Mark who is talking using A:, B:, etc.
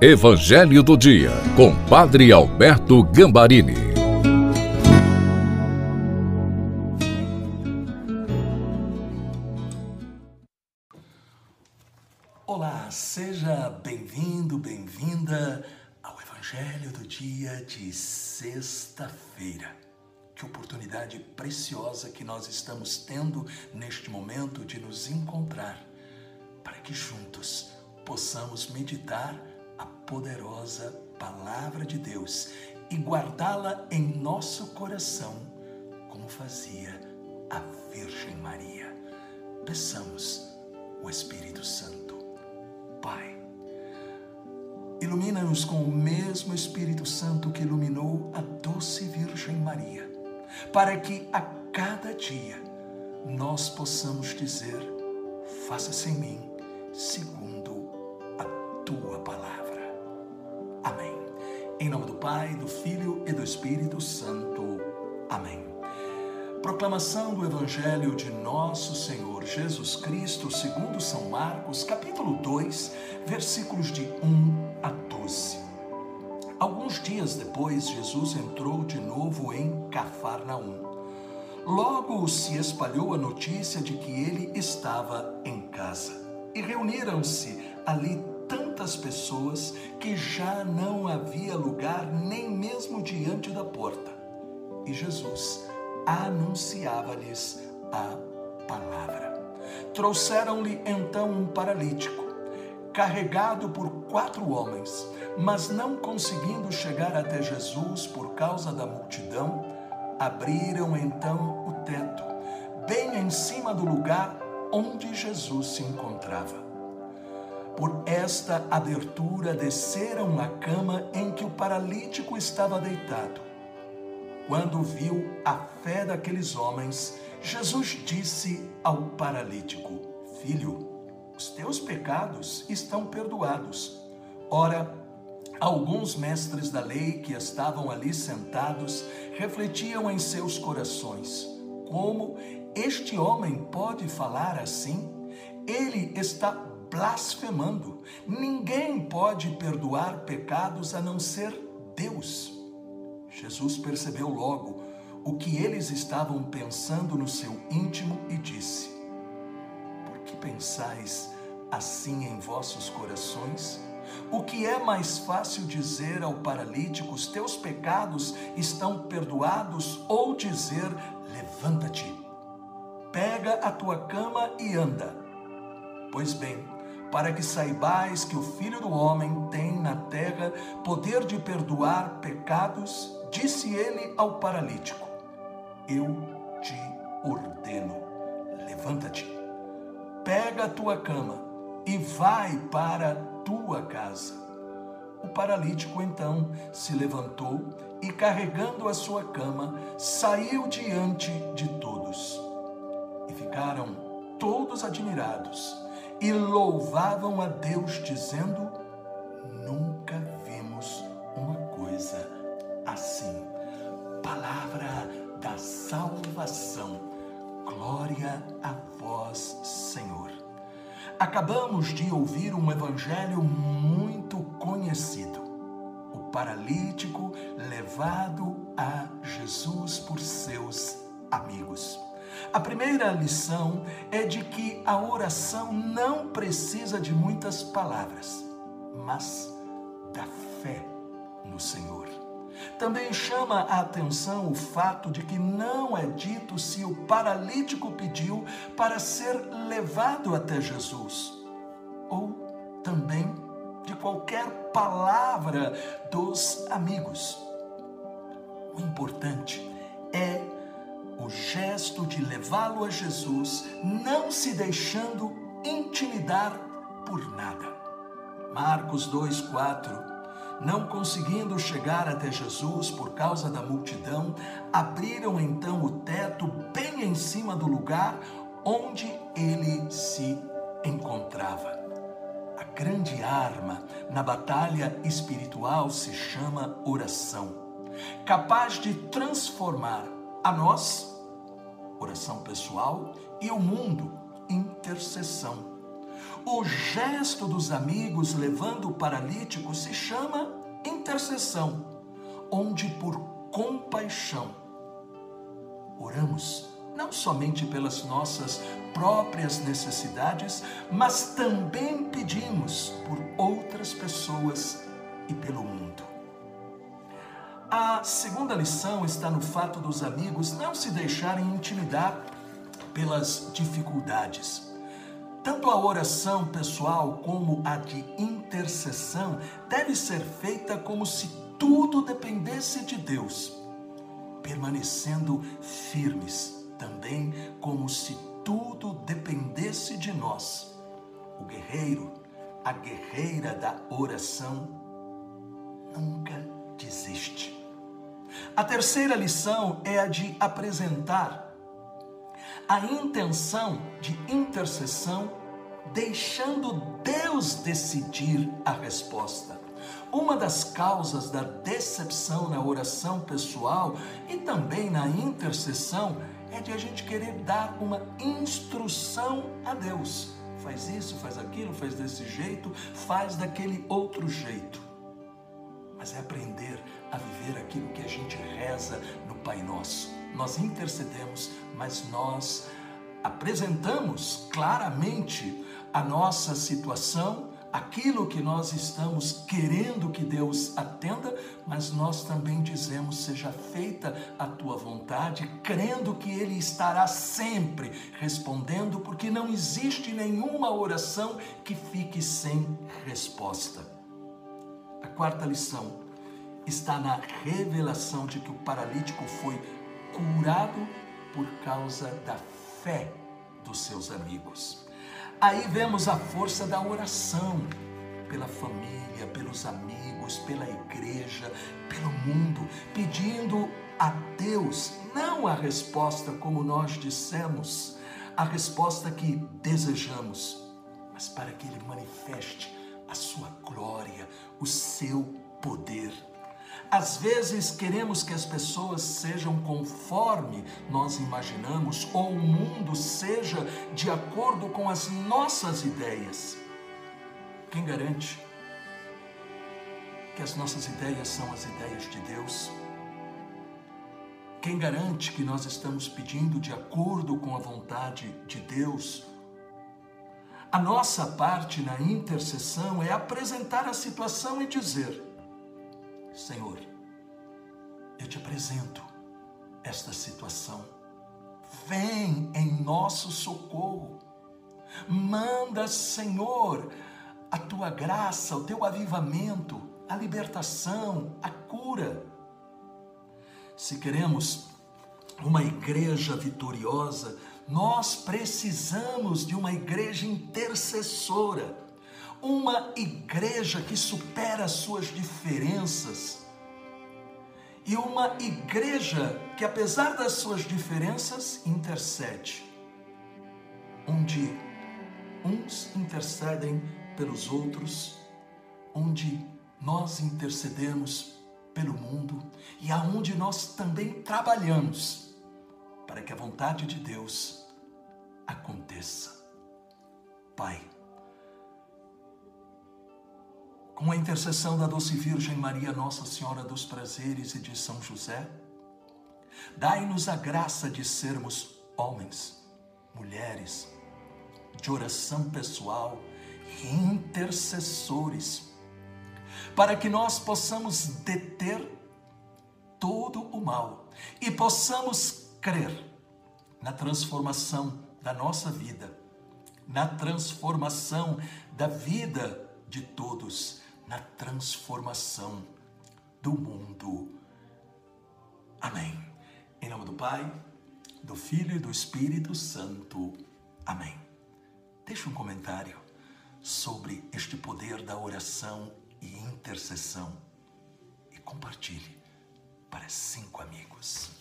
A: Evangelho do Dia, com Padre Alberto Gambarini.
B: Olá, seja bem-vindo, bem-vinda ao Evangelho do Dia de sexta-feira. Que oportunidade preciosa que nós estamos tendo neste momento de nos encontrar, para que juntos possamos meditar a poderosa Palavra de Deus e guardá-la em nosso coração, como fazia a Virgem Maria. Peçamos o Espírito Santo. Pai, ilumina-nos com o mesmo Espírito Santo que iluminou a doce Virgem Maria, para que a cada dia nós possamos dizer: faça-se em mim segundo a tua palavra. Em nome do Pai, do Filho e do Espírito Santo. Amém. Proclamação do Evangelho de Nosso Senhor Jesus Cristo, segundo São Marcos, capítulo 2, versículos de 1 a 12. Alguns dias depois, Jesus entrou de novo em Cafarnaum. Logo se espalhou a notícia de que ele estava em casa. E reuniram-se ali tantas pessoas que já não havia lugar nem mesmo diante da porta. E Jesus anunciava-lhes a palavra. Trouxeram-lhe então um paralítico, carregado por quatro homens, mas não conseguindo chegar até Jesus por causa da multidão, abriram então o teto, bem em cima do lugar onde Jesus se encontrava. Por esta abertura desceram a cama em que o paralítico estava deitado. Quando viu a fé daqueles homens, Jesus disse ao paralítico: Filho, os teus pecados estão perdoados. Ora, alguns mestres da lei que estavam ali sentados refletiam em seus corações: Como este homem pode falar assim? Ele está blasfemando. Ninguém pode perdoar pecados a não ser Deus. Jesus percebeu logo o que eles estavam pensando no seu íntimo e disse: Por que pensais assim em vossos corações? O que é mais fácil dizer ao paralítico: Os teus pecados estão perdoados, ou dizer: Levanta-te, pega a tua cama e anda? Pois bem, para que saibais que o Filho do Homem tem na terra poder de perdoar pecados, disse ele ao paralítico: Eu te ordeno, levanta-te, pega a tua cama e vai para a tua casa. O paralítico então se levantou e, carregando a sua cama, saiu diante de todos. E ficaram todos admirados e louvavam a Deus, dizendo: Nunca vimos uma coisa assim. Palavra da salvação. Glória a vós, Senhor. Acabamos de ouvir um evangelho muito conhecido. O paralítico levado a Jesus por seus amigos. A primeira lição é de que a oração não precisa de muitas palavras, mas da fé no Senhor. Também chama a atenção o fato de que não é dito se o paralítico pediu para ser levado até Jesus, ou também de qualquer palavra dos amigos. O importante é o gesto de levá-lo a Jesus, não se deixando intimidar por nada. Marcos 2:4 não conseguindo chegar até Jesus por causa da multidão, abriram então o teto bem em cima do lugar onde ele se encontrava. A grande arma na batalha espiritual se chama oração, capaz de transformar a nós, oração pessoal, e o mundo, intercessão. o gesto dos amigos levando o paralítico se chama intercessão, onde por compaixão oramos não somente pelas nossas próprias necessidades, mas também pedimos por outras pessoas e pelo mundo. A segunda lição está no fato dos amigos não se deixarem intimidar pelas dificuldades. Tanto a oração pessoal como a de intercessão deve ser feita como se tudo dependesse de Deus, permanecendo firmes, também como se tudo dependesse de nós. O guerreiro, a guerreira da oração, nunca. A terceira lição é a de apresentar a intenção de intercessão, deixando Deus decidir a resposta. Uma das causas da decepção na oração pessoal e também na intercessão é de a gente querer dar uma instrução a Deus. Faz isso, faz aquilo, faz desse jeito, faz daquele outro jeito. Mas é aprender a viver reza no Pai Nosso nós intercedemos, mas nós apresentamos claramente a nossa situação, aquilo que nós estamos querendo que Deus atenda, mas nós também dizemos: seja feita a tua vontade, crendo que Ele estará sempre respondendo, porque não existe nenhuma oração que fique sem resposta. A quarta lição está na revelação de que o paralítico foi curado por causa da fé dos seus amigos. Aí vemos a força da oração pela família, pelos amigos, pela igreja, pelo mundo, pedindo a Deus não a resposta como nós dissemos, a resposta que desejamos, mas para que Ele manifeste a sua glória, o seu poder. Às vezes queremos que as pessoas sejam conforme nós imaginamos ou o mundo seja de acordo com as nossas ideias. Quem garante que as nossas ideias são as ideias de Deus? Quem garante que nós estamos pedindo de acordo com a vontade de Deus? A nossa parte na intercessão é apresentar a situação e dizer: Senhor, eu te apresento esta situação. Vem em nosso socorro. Manda, Senhor, a tua graça, o teu avivamento, a libertação, a cura. Se queremos uma igreja vitoriosa, nós precisamos de uma igreja intercessora uma igreja que supera as suas diferenças e uma igreja que, apesar das suas diferenças, intercede, onde uns intercedem pelos outros, onde nós intercedemos pelo mundo e aonde nós também trabalhamos para que a vontade de Deus aconteça. Pai, com a intercessão da doce Virgem Maria, Nossa Senhora dos Prazeres e de São José, dai-nos a graça de sermos homens, mulheres, de oração pessoal e intercessores, para que nós possamos deter todo o mal e possamos crer na transformação da nossa vida, na transformação da vida de todos na transformação do mundo. Amém. Em nome do Pai, do Filho e do Espírito Santo. Amém. Deixe um comentário sobre este poder da oração e intercessão e compartilhe para cinco amigos.